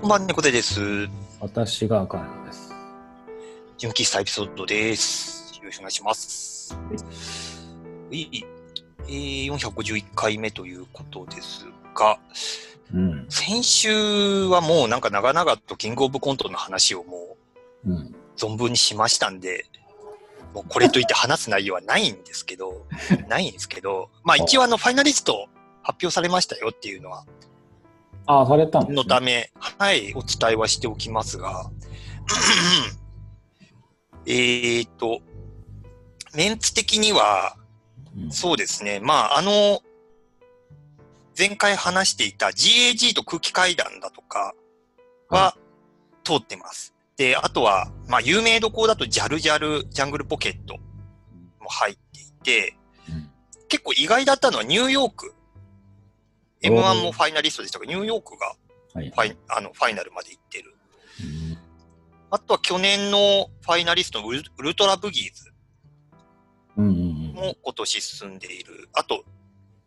こんばんは、猫背です。私が赤山です。純喫茶エピソードです。よろしくお願いします。いい、えー、451回目ということですが、うん。先週はもうなんか長々とキングオブコントの話をもうん。う存分にしましたんで、もうこれといって話す内容はないんですけど、ないんですけど、まあ一応あのファイナリスト発表されましたよっていうのはああ、されたんね、のため、はい、お伝えはしておきますが、えーと、メンツ的には、うん。そうですね、まあ、あの、前回話していた GAG と空気階段だとかは通ってます。で、あとは、まあ、有名どころだとジャルジャル、ジャングルポケットも入っていて、うん。結構意外だったのはニューヨーク。おー M1 もファイナリストでしたが、ニューヨークがはいファイあのファイナルまで行ってる。うん。あとは去年のファイナリストのウルウルトラブギーズも今年進んでいる。あと、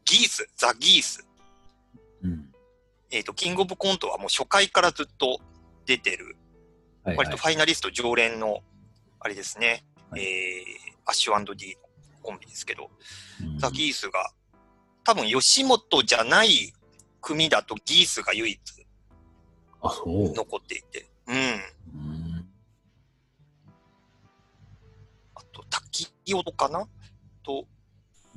ギース、ザ・ギース。うん。えっ、と、キングオブコントはもう初回からずっと出てる、はい、割とファイナリスト常連の、あれですね、はい。えー、アッシュ &D のコンビですけど、うん。ザ・ギースが、多分吉本じゃない組だとギースが唯一。残っていて、うん。うんあと、滝音かな？と、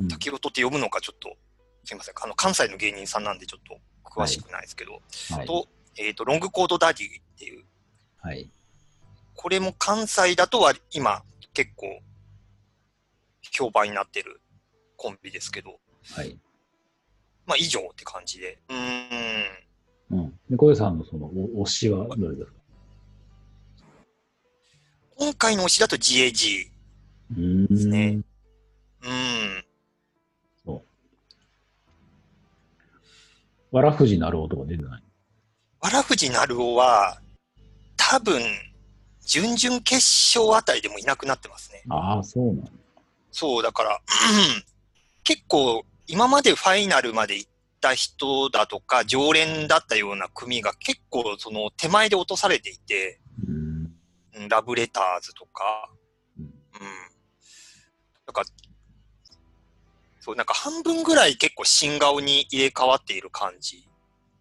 うん滝音って呼ぶのかちょっと、すいません。あの、関西の芸人さんなんでちょっと詳しくないですけど、はい。と、えっ、と、ロングコードダディっていう、はい。これも関西だとは今結構評判になってるコンビですけど、はい。まあ以上って感じで。うーん。うん。猫背さんのそのお推しはどれですか？今回の推しだと GAG。うん。すねうーん。わらふじなる男出てない？わらふじなるおは、多分、準々決勝あたりでもいなくなってますね。ああ、そうなんだ。そう、だから、結構、今までファイナルまで行った人だとか、常連だったような組が結構、その手前で落とされていて、うん。うんラブレターズとか、うんうん。なんか、そう、なんか半分ぐらい結構新顔に入れ替わっている感じ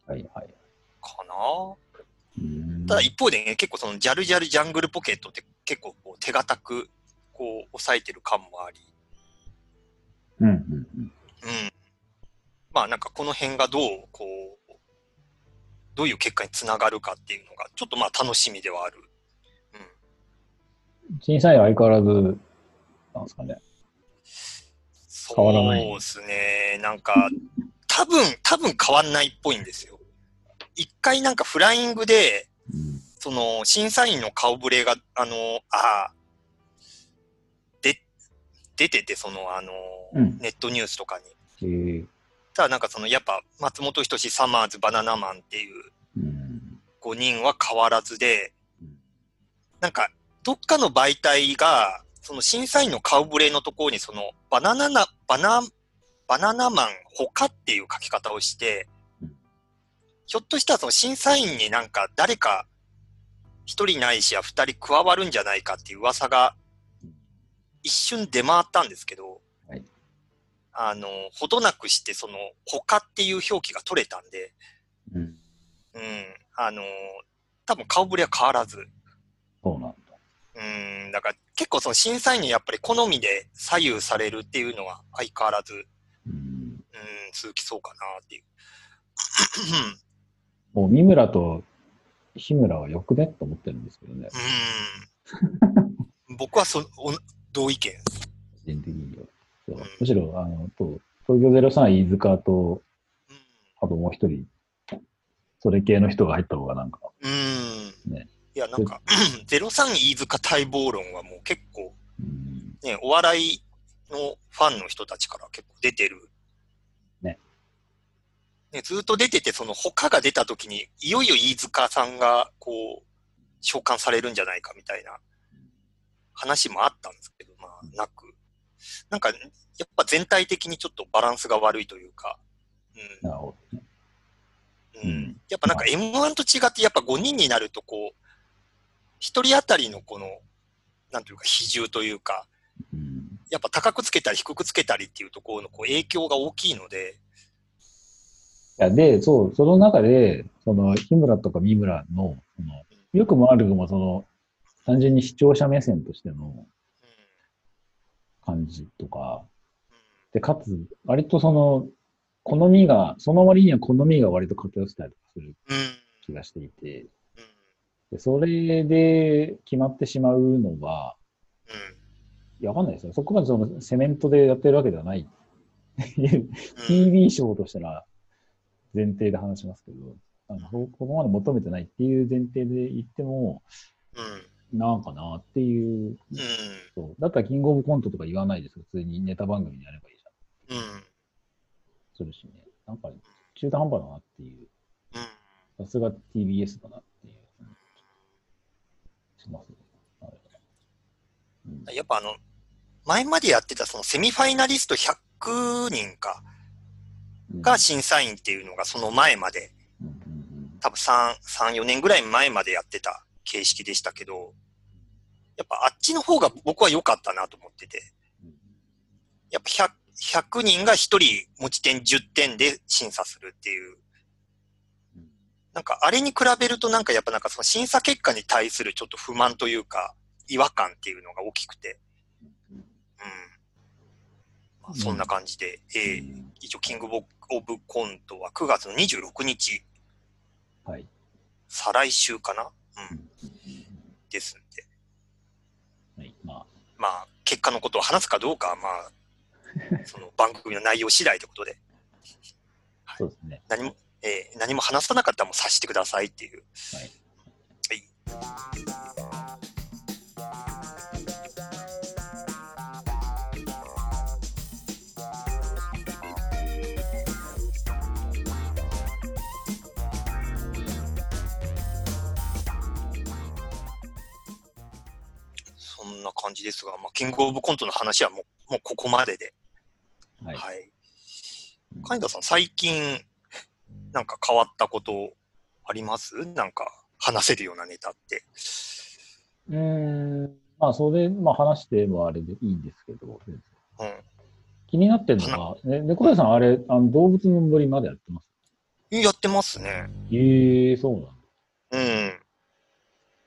はいはい。かな。うん。ただ一方でね、結構そのジャルジャルジャングルポケットって結構こう手堅くこう抑えてる感もあり、うんうんうん。うん。まあなんかこの辺がどう、こう、どういう結果につながるかっていうのが、ちょっとまあ楽しみではある。うん。審査員は相変わらず、なんですかね。変わらないそうですね。なんか、多分、多分変わんないっぽいんですよ。一回なんかフライングで、うん。その、審査員の顔ぶれが、あの、ああ、で、出てて、その、あの、うんネットニュースとかに。えー。ただなんかその、やっぱ、松本人志、サマーズ、バナナマンっていううん。5人は変わらずでうん、なんか、どっかの媒体が、その審査員の顔ぶれのところに、その、バナナナ、バナ、バナナマン他っていう書き方をしてうん、ひょっとしたらその審査員になんか誰か一人ないしは二人加わるんじゃないかっていう噂が一瞬出回ったんですけど、はいあの、ほどなくしてその他っていう表記が取れたんで、うん。うん、あの、多分顔ぶれは変わらず、そうなんだ。うん、だから結構その審査員にやっぱり好みで左右されるっていうのは相変わらず、うん。うん、続きそうかなっていう。もう三村と日村はよくね？と思ってるんですけどね。うん、僕はそお同意見。個人的には。そううんむしろ、あの、と、東京03飯塚と、うんあともう一人、それ系の人が入った方がなんか、うん。ねいや、なんか、03飯塚待望論はもう結構、うん、ね、お笑いのファンの人たちから結構出てる。ね。ね、ずっと出てて、その他が出た時に、いよいよ飯塚さんが、こう、召喚されるんじゃないかみたいな話もあったんですけど、まあ、なく。なんか、やっぱ全体的にちょっとバランスが悪いというか、うん。なるほどね。うんうんやっぱなんか M1 と違って、やっぱ5人になると、こう、1人当たりのこの、なんというか、比重というか、うん。やっぱ高くつけたり低くつけたりっていうところのこう影響が大きいので、いや、で、そう、その中で、その、日村とか三村の、その、よくも悪くも、その、単純に視聴者目線としてのうん感じとか、うんで、かつ、割とその、好みが、その割には好みが割と偏ってたりとかするうん。気がしていて、うん。でそれで決まってしまうのは、うん。いや、わかんないですよ。そこまでそのセメントでやってるわけではない。TV ショーとしたら前提で話しますけど、あのここまで求めてないっていう前提で言っても、うんなんかなっていう。うんそうだったらキングオブコントとか言わないです。普通にネタ番組でやればいいじゃん。うんするしね。なんか中途半端だなっていう。うんさすが TBS だなっていう。しますね。うんやっぱあの、前までやってたそのセミファイナリスト100人か、が審査員っていうのがその前まで、多分3、3、4年ぐらい前までやってた形式でしたけど、やっぱあっちの方が僕は良かったなと思ってて、うんやっぱ 100, 100人が1人持ち点10点で審査するっていう、うんなんかあれに比べるとなんかやっぱなんかその審査結果に対するちょっと不満というか、違和感っていうのが大きくて、うん。うん。まあ、そんな感じで、えーうん。一応キングオブコントは9月の26日、はい。再来週かな？う。うんん。ですんで。はい。まあ、まあ、結果のことを話すかどうかは、まあ、その番組の内容次第ということで、そうですね。何も、えー何も話さなかったらもう察してくださいっていう。はい。はい。じですが、まあ、キングオブコントの話はもうもうここまでで。はい。はい。うんカインダさん、最近、なんか変わったことあります？なんか話せるようなネタって。うーん。まあ、それ、まあ、話してもあれでいいんですけど、うん。気になってるのが、ね、猫屋さん、あれ、あの動物の森までやってます？やってますね。ええそうなんだ。う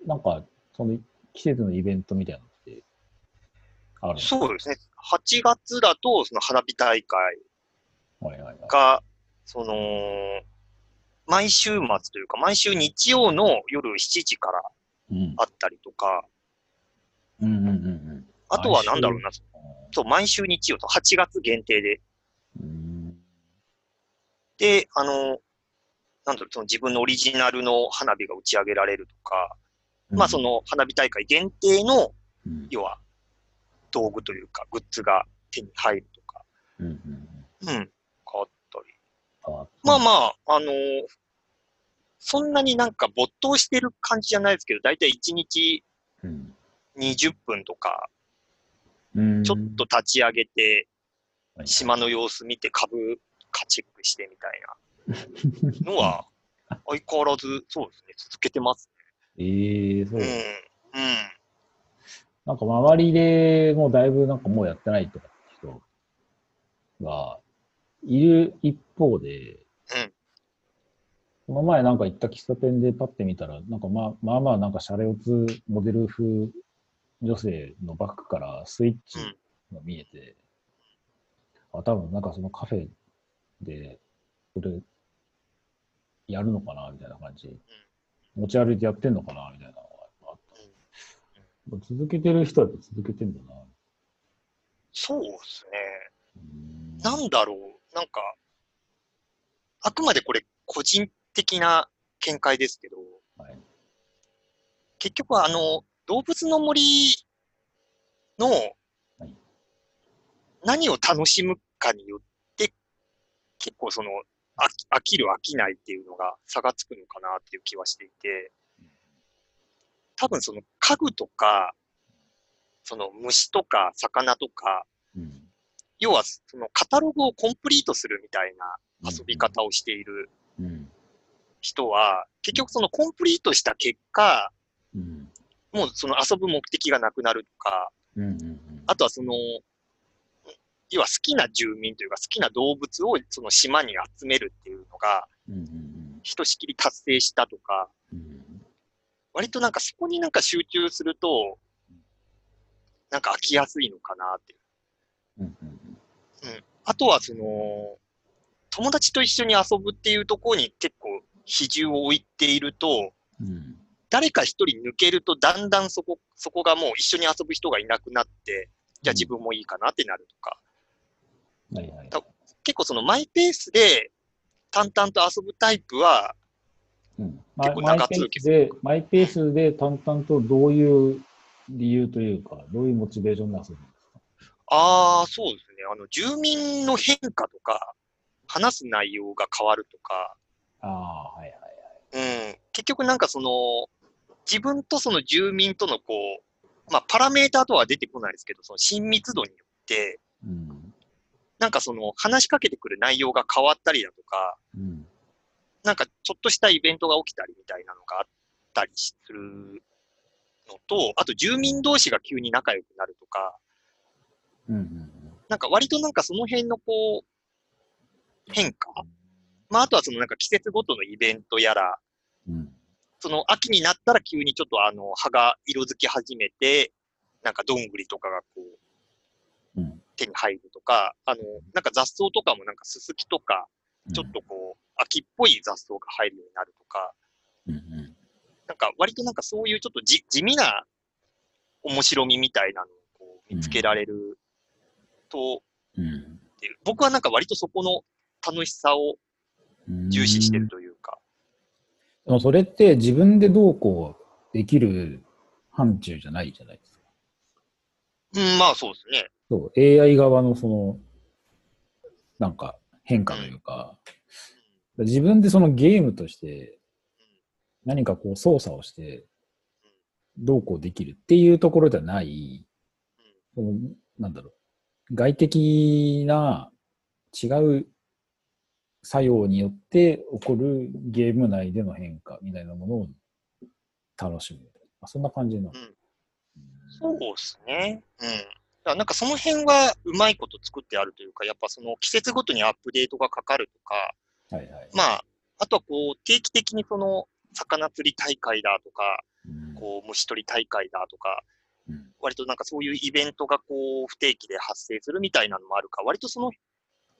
ん。なんか、その季節のイベントみたいなのあるの？そうですね。8月だと、その花火大会はいはいはい。が、その、毎週末というか、毎週日曜の夜7時からうん。あったりとか、うんうんうんうん。あとはなんだろうな、あそう、毎週日曜と8月限定で。で、あの、なんだろう、その自分のオリジナルの花火が打ち上げられるとか、まあそ、の花火大会限定の、うん要は、道具というか、グッズが手に入るとか、うんうん変わったり。あまあまあ、あのそんなになんか没頭してる感じじゃないですけど、だいたい1日うん。20分とか、うん。ちょっと立ち上げて、はい島の様子見て株価チェックしてみたいなのは、相変わらず、そうですね、続けてますええそう。ね。うん。うん。なんか周りでもうだいぶなんかもうやってないとかって人がいる一方で、うんこの前なんか行った喫茶店でパッて見たら、なんかまあまあまあなんかシャレオツモデル風女性のバッグからスイッチが見えて、あ、多分なんかそのカフェで、それ、やるのかなみたいな感じ。持ち歩いてやってんのかなみたいな。続けてる人は続けてんだな。そうですね。うん。なんだろう、なんか、あくまでこれ個人的な見解ですけど、はい。結局はあの、動物の森のはい。何を楽しむかによって、結構その、飽き飽きる飽きないっていうのが差がつくのかなっていう気はしていて、多分その家具とか、その虫とか魚とか、うん要はそのカタログをコンプリートするみたいな遊び方をしているうん人は、結局そのコンプリートした結果、うん。もうその遊ぶ目的がなくなるとか、うんうんうん。あとはその、要は好きな住民というか好きな動物をその島に集めるっていうのが、ひとしきり達成したとか、うん。うん割となんかそこになんか集中すると、なんか飽きやすいのかなっていう。うんうんあとはその、友達と一緒に遊ぶっていうところに結構比重を置いていると、うん。誰か一人抜けるとだんだんそこ、そこがもう一緒に遊ぶ人がいなくなって、じゃあ自分もいいかなってなるとか、はいはい。結構そのマイペースで淡々と遊ぶタイプは、うん、結構マイマイペ長続きースで、マイペースで淡々とどういう理由というか、どういうモチベーションで遊ぶんですか？ああ、そうですね。あの、住民の変化とか、話す内容が変わるとか、ああ、はいはいはい。うん、結局なんかその、自分とその住民とのこう、まあ、パラメーターとは出てこないですけど、その親密度によって、うん。なんかその話しかけてくる内容が変わったりだとか、うん。なんかちょっとしたイベントが起きたりみたいなのがあったりするのと、あと住民同士が急に仲良くなるとか、うんうんなんか割となんかその辺のこう、変化まああとはそのなんか季節ごとのイベントやら。その秋になったら急にちょっとあの葉が色づき始めて、なんかどんぐりとかがこううん。手に入るとか、あの、なんか雑草とかもなんかススキとか、ちょっとこう、秋っぽい雑草が入るようになるとか、うんうん。なんか割となんかそういうちょっとじ地味な面白みみたいなのをこう見つけられると、うん僕はなんか割とそこの楽しさをうん。重視してるというか、でもそれって自分でどうこうできる範疇じゃないじゃないですか。うん、まあそうですね。そう、AI 側のその、なんか変化というか、自分でそのゲームとして何かこう操作をして、どうこうできるっていうところではない、そのなんだろう、外的な違う作用によって起こるゲーム内での変化みたいなものを楽しむ。あそんな感じなの。そうですね。うん。なんかその辺はうまいこと作ってあるというか、やっぱその季節ごとにアップデートがかかるとか、はいはい。まあ、あとはこう定期的にその魚釣り大会だとか、うんこう虫取り大会だとか、うん割となんかそういうイベントがこう不定期で発生するみたいなのもあるか、割とその、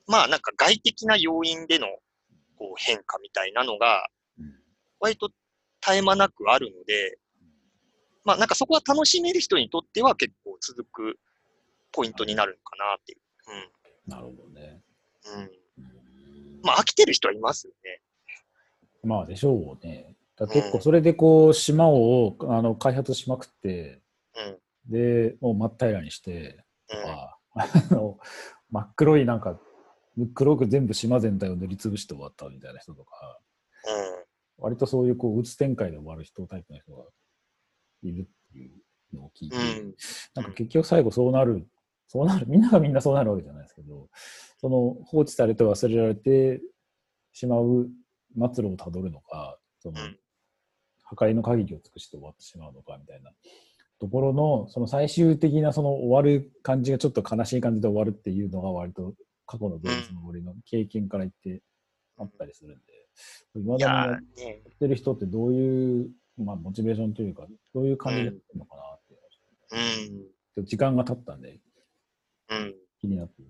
まあなんか外的な要因でのこう変化みたいなのが、うん割と絶え間なくあるので、まあなんかそこは楽しめる人にとっては結構続くポイントになるのかなっていう。なるほどね。うん。うん。うんまあ飽きてる人はいますよね。まあでしょうね。結構それでこう島をあの開発しまくって、うん。で、もう真っ平らにして、うん。ああの真っ黒いなんか、黒く全部島全体を塗りつぶして終わったみたいな人とか、割とそういうこう、うつ展開で終わる人タイプの人がいるっていうのを聞いて、うん。うん。なんか結局最後そうなる、そうなる、みんながみんなそうなるわけじゃないですけど、その放置されて忘れられてしまう末路をたどるのか、そのうん破壊の限りを尽くして終わってしまうのかみたいなところの、その最終的なその終わる感じがちょっと悲しい感じで終わるっていうのが割と過去の動物の森の経験から言ってあったりするんで、いまだにや。ってる人ってどういう、まあ、モチベーションというか、どういう感じでやってるのかなっていうん。時間が経ったんでうん。気になってる。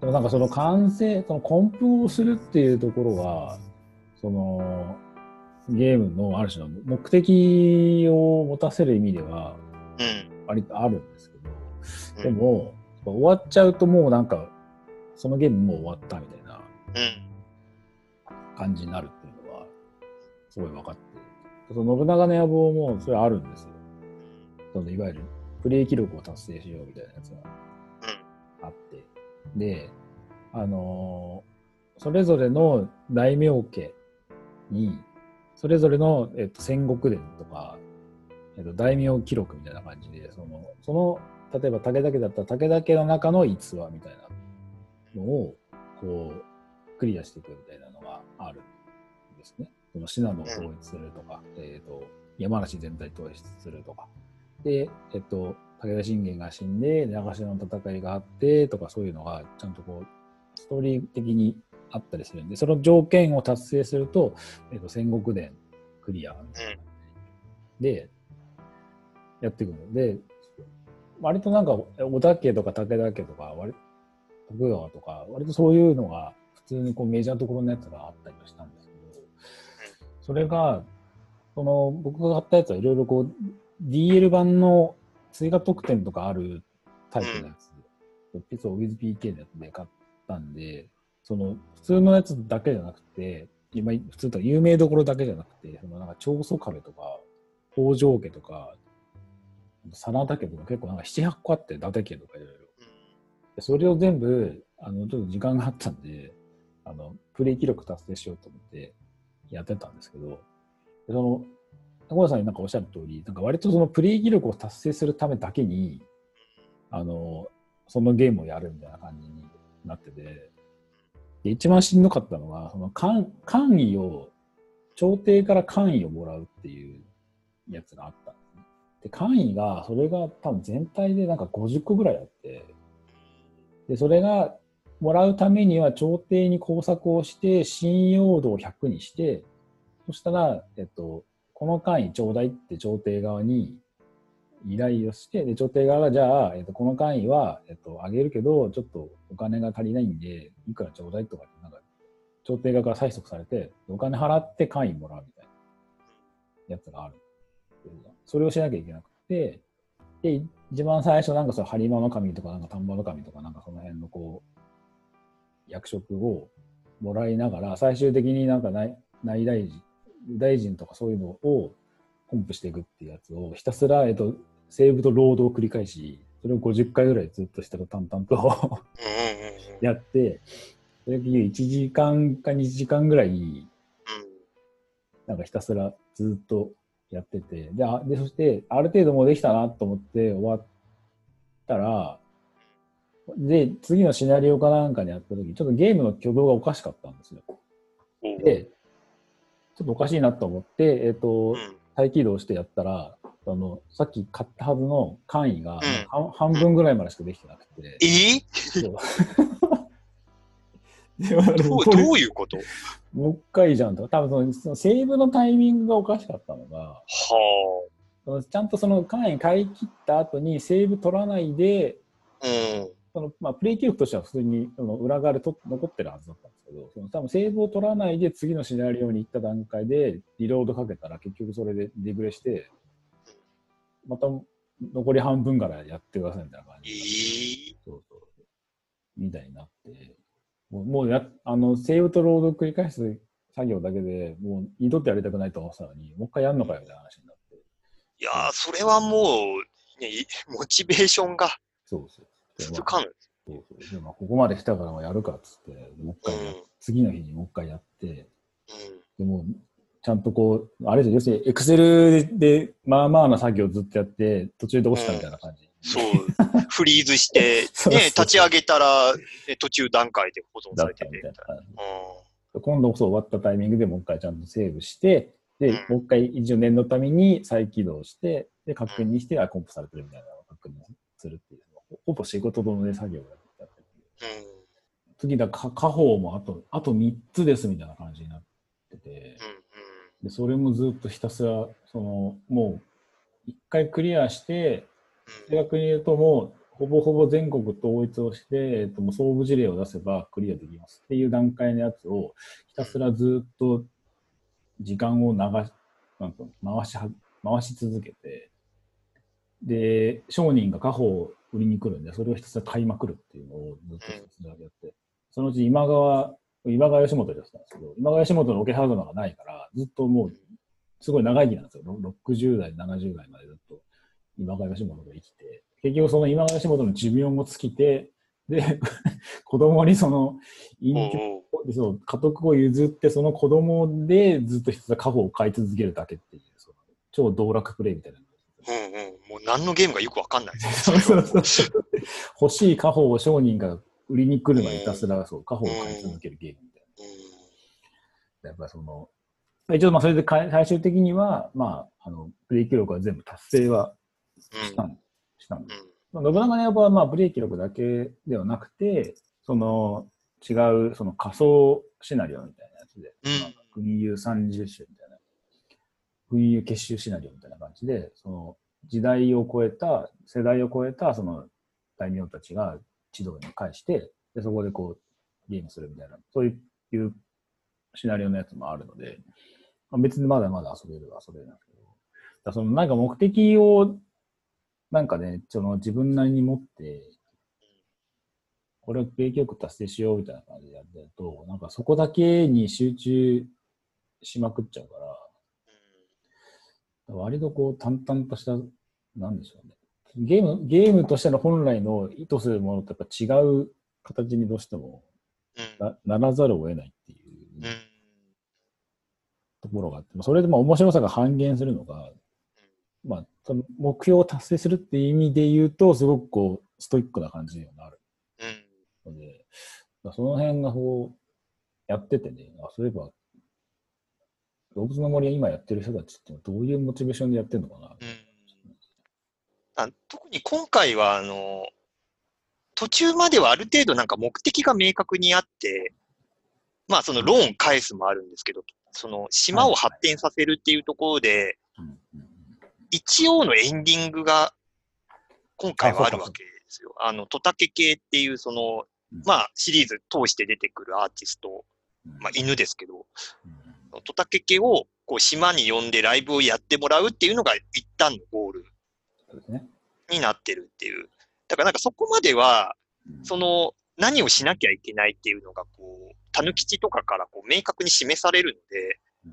でもなんかその完成、その梱包をするっていうところは、そのゲームのある種の目的を持たせる意味ではうん。割とあるんですけど、うんでも終わっちゃうともうなんかそのゲームもう終わったみたいなうん。感じになるっていうのはすごい分かって、その信長の野望もそれあるんですよ。そのいわゆるプレイ記録を達成しようみたいなやつがあって。で、あのーそれぞれの大名家に、それぞれの、えっと、戦国伝とか、えっと、大名記録みたいな感じで、その、その、例えば武田家だったら武田家の中の逸話みたいなのを、こう、クリアしていくみたいなのがあるんですね。その信濃を統一するとか、えっと、山梨全体統一するとか。で、えっと、武田信玄が死んで、長篠の戦いがあってとか、そういうのが、ちゃんとこう、ストーリー的にあったりするんで、その条件を達成すると、えっと、戦国伝クリアで、やっていくの。で、割となんか、織田家とか武田家とか、割徳川とか、割とそういうのが、普通にこうメジャーどころのやつがあったりはしたんですけど、それが、その、僕が買ったやつはいろいろこう、DL 版の追加特典とかあるタイプのやつ、ピソ with PK のやつで買ったんで、その、普通のやつだけじゃなくて、今、普通と有名どころだけじゃなくて、そのなんか長宗壁とか、北条家とか、真田家とか結構なんか7、8個あって、伊達家とかいろいろ。でそれを全部、あの、ちょっと時間があったんで、あの、プレイ記録達成しようと思ってやってたんですけど、でその、高田さんになんかおっしゃる通り、なんか割とそのプレイ記録を達成するためだけに、あの、そのゲームをやるみたいな感じになってて、で一番しんどかったのは、その官官位を、朝廷から官位をもらうっていうやつがあったんでね。で、官位が、それが多分全体でなんか50個ぐらいあって、で、それがもらうためには朝廷に工作をして、信用度を100にして、そしたら、えっと、この官位ちょうだいって朝廷側に依頼をして、で、朝廷側がじゃあ、えっと、この官位は、えっと、あげるけど、ちょっとお金が足りないんで、いくらちょうだいとか、なんか、朝廷側から催促されて、お金払って官位もらうみたいなやつがある。それをしなきゃいけなくて、で、一番最初なんかその播磨の神とか、なんか丹波の神とか、なんかその辺のこう、役職をもらいながら、最終的になんか内内大臣、大臣とかそういうのをコンプしていくっていうやつをひたすら、えっと、セーブとロードを繰り返し、それを50回ぐらいずっとしたら淡々と。やって、それで1時間か2時間ぐらい、なんかひたすらずっとやってて、で、あでそして、ある程度もうできたなと思って終わったら、で、次のシナリオかなんかにやった時、ちょっとゲームの挙動がおかしかったんですよ。うん。で、ちょっとおかしいなと思って、えっ、と、うん再起動してやったら、あの、さっき買ったはずの簡易が、ん半半分ぐらいまでしかできてなくて。え？どうどういうこと？もう一回じゃんとか、多分そのそのセーブのタイミングがおかしかったのが、はそのちゃんとその簡易買い切った後にセーブ取らないで、あ。うん。そのまあ、プレイ記録としては普通にその裏側でと残ってるはずだったんですけど、その多分セーブを取らないで次のシナリオに行った段階でリロードかけたら結局それでデグレして、また残り半分からやってくださいみたいな感えじで、ーそうそうみたいになって、もうもうやあのセーブとロードを繰り返す作業だけでもう二度とやりたくないと思ってたのに、もう一回やるのかよみたいな話になって、いやー、それはもう、ね、いモチベーションがそうそう。でまあ続かぬ。そうそうでまあここまで来たからもうやるかっつって、もう一回や、うん次の日にもう一回やって、うん。でも、ちゃんとこう、あれですよ、要するに、エクセルで、まあまあな作業をずっとやって、途中で落ちたみたいな感じ。そう、フリーズして、ね、立ち上げたら、ね、途中段階で保存されてて、たみたいな。う今度こそ終わったタイミングでもう一回ちゃんとセーブして、で、うんもう一回一応念のために再起動して、で、確認して、あ、コンプされてるみたいなのを確認するっていう、ほほぼ仕事のね、作業をやってて。ん。うん。次だ、か家宝もあと、あと3つですみたいな感じになってて、で、それもずっとひたすら、その、もう、一回クリアして、正確に言うともう、ほぼほぼ全国統一をして、えっと、もう総部事例を出せばクリアできます。っていう段階のやつを、ひたすらずっと時間を流し、なんと回し、回し続けて、で、商人が家宝を売りに来るんで、それをひたすら買いまくるっていうのをずっとひたすらやって、そのうち今川、今川義元でやってたんですけど、今川義元の桶狭間がないから、ずっともう、すごい長生きなんですよ。ろ60代、70代までずっと今川義元が生きて、結局その今川義元の寿命も尽きて、で、子供にその、隠居そう家督を譲って、その子供でずっとひたすら家宝を買い続けるだけっていう、その超道楽プレイみたいな。うんうん。もう何のゲームかよくわかんないです。そうそうそう。欲しい家宝を商人が売りに来るまでひたすらそう家宝を買い続けるゲームみたいな。やっぱその、一応まあそれで最終的には、まあ、あの、ブレーキ記録は全部達成はうん。したんしたんうん。まあ信長の野望はまあブレーキ記録だけではなくて、その違うその仮想シナリオみたいなやつで、うんなんか群雄三十種みたいな、群雄結集シナリオみたいな感じで、その時代を超えた、世代を超えたその大名たちが地道に返して、でそこでこうゲームするみたいな、そういうシナリオのやつもあるので、まあ、別にまだまだ遊べるは遊べるんですけど、だそのなんか目的をなんかね、その自分なりに持って、これを景気よく達成しようみたいな感じでやってると、なんかそこだけに集中しまくっちゃうから、割とこう淡々とした、なんでしょうね。ゲーム、ゲームとしての本来の意図するものとやっぱ違う形にどうしてもうん。なならざるを得ないっていううん。ところがあって、まあそれでまあ面白さが半減するのが、まあ、その目標を達成するっていう意味で言うと、すごくこう、ストイックな感じにはなるうん。ので、まあその辺がこう、やっててね、あ、そういえば、動物の森は今やってる人たちってどういうモチベーションでやってるのかな。うんあ特に今回は、あの、途中まではある程度なんか目的が明確にあって、まあそのローン返すもあるんですけど、その島を発展させるっていうところで、一応のエンディングが今回はあるわけですよ。あの、トタケ系っていうその、うん。まあシリーズ通して出てくるアーティスト、うん。まあ犬ですけど、うん。トタケ系をこう島に呼んでライブをやってもらうっていうのが一旦のゴールですね。になってるっていう。だからなんかそこまでは、うんその何をしなきゃいけないっていうのがこう、たぬきちとかからこう明確に示されるので、うん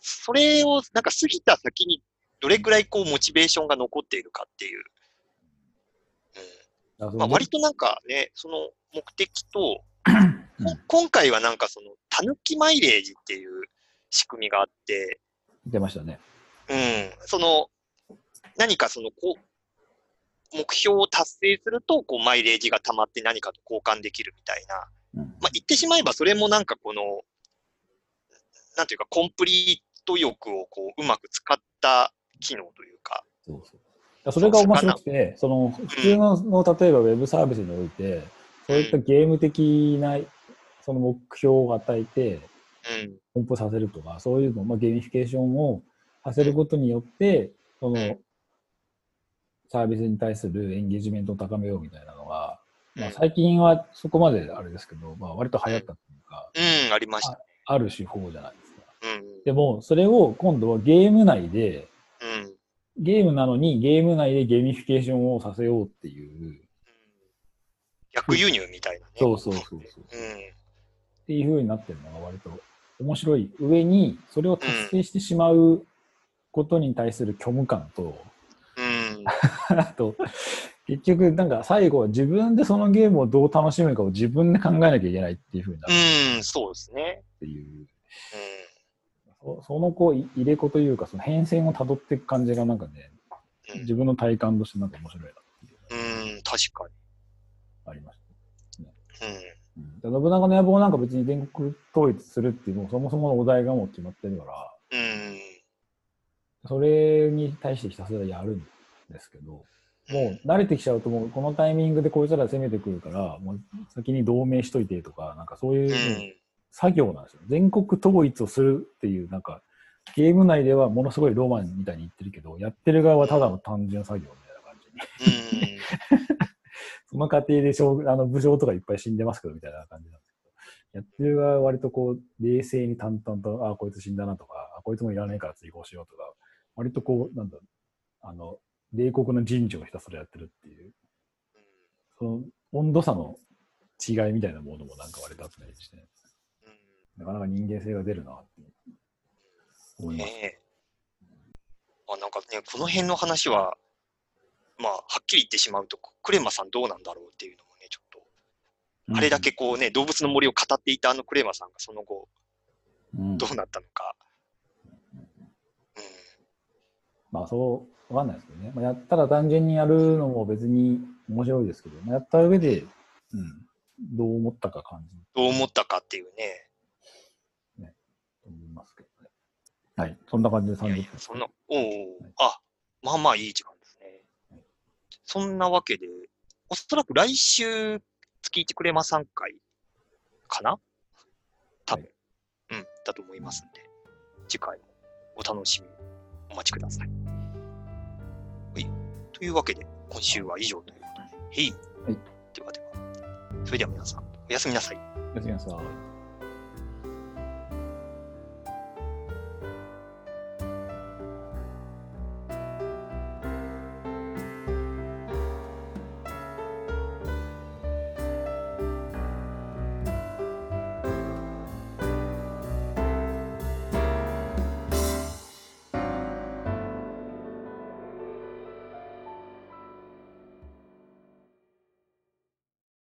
それをなんか過ぎた先にどれくらいこうモチベーションが残っているかっていう。うん。まあ割となんかね、その目的と、今回はなんかそのたぬきマイレージっていう仕組みがあって、出ましたね。うん、その、何かその、こう、目標を達成すると、こう、マイレージが溜まって何かと交換できるみたいな。うんまあ、言ってしまえば、それもなんかこの、なんていうか、コンプリート欲をこう、うまく使った機能というか。そうそう。それが面白くて、その普通のの、例えばウェブサービスにおいて、そういったゲーム的なその目標を与えて、うん。コンプさせるとか、そういうの、まあ、ゲーミフィケーションをさせることによって、そのサービスに対するエンゲージメントを高めようみたいなのが、まあ、最近はそこまであれですけど、まあ、割と流行ったというか、うん、ありました。ある手法じゃないですか。うん。でも、それを今度はゲーム内で、うん。ゲームなのにゲーム内でゲーミフィケーションをさせようっていう、逆輸入みたいなね。そうそうそうそう。うん。っていう風になってるのが割と面白い上に、それを達成してしまうことに対する虚無感と、うん。あと、結局なんか最後は自分でそのゲームをどう楽しむかを自分で考えなきゃいけないっていう風になるうん、そうですね。っていう、うそそのこうい入れ子というか、その変遷を辿っていく感じがなんかね、ん。自分の体感としてなんか面白いなっていううん、確かのがありました。に。うん、で信長の野望なんか別に全国統一するっていうもうそもそものお題がもう決まってるから、うん。うん。それに対してひたすらやるんですけど、もう慣れてきちゃうともうこのタイミングでこいつら攻めてくるから、もう先に同盟しといてとか、なんかそういうう、ん。作業なんですよ。全国統一をするっていう、なんかゲーム内ではものすごいロマンみたいに言ってるけど、やってる側はただの単純作業みたいな感じ。その過程で将あの武将とかいっぱい死んでますけどみたいな感じなんですけど、やってる側は割とこう冷静に淡々と、あこいつ死んだなとか、あこいつもいらないから追放しようとか、割とこう、なんだ、あの、冷酷な人事をひたすらやってるっていう、その温度差の違いみたいなものもなんか割とあったりして、なかなか人間性が出るなって思います。ねえ。あ、なんかね、この辺の話は、まあ、はっきり言ってしまうと、クレマさんどうなんだろうっていうのもね、ちょっとあれだけこうね、動物の森を語っていたあのクレーマーさんがその後、うん、どうなったのか。うん。まあそう、わかんないですけどね。まあ、やったら単純にやるのも別に面白いですけど、まあ、やった上で、うん、どう思ったか感じどう思ったかっていうね。と思いますけどね。はい。そんな感じで30いやいや、分。そんな、おうおうあ、まあまあいい時間ですね。そんなわけで、おそらく来週、月1クレマ3回かな？多分、はうん、だと思いますんで、次回もお楽しみにお待ちください。はい。というわけで、今週は以上ということで、へい。はいではでは、それでは皆さん、おやすみなさい。やすみなさい。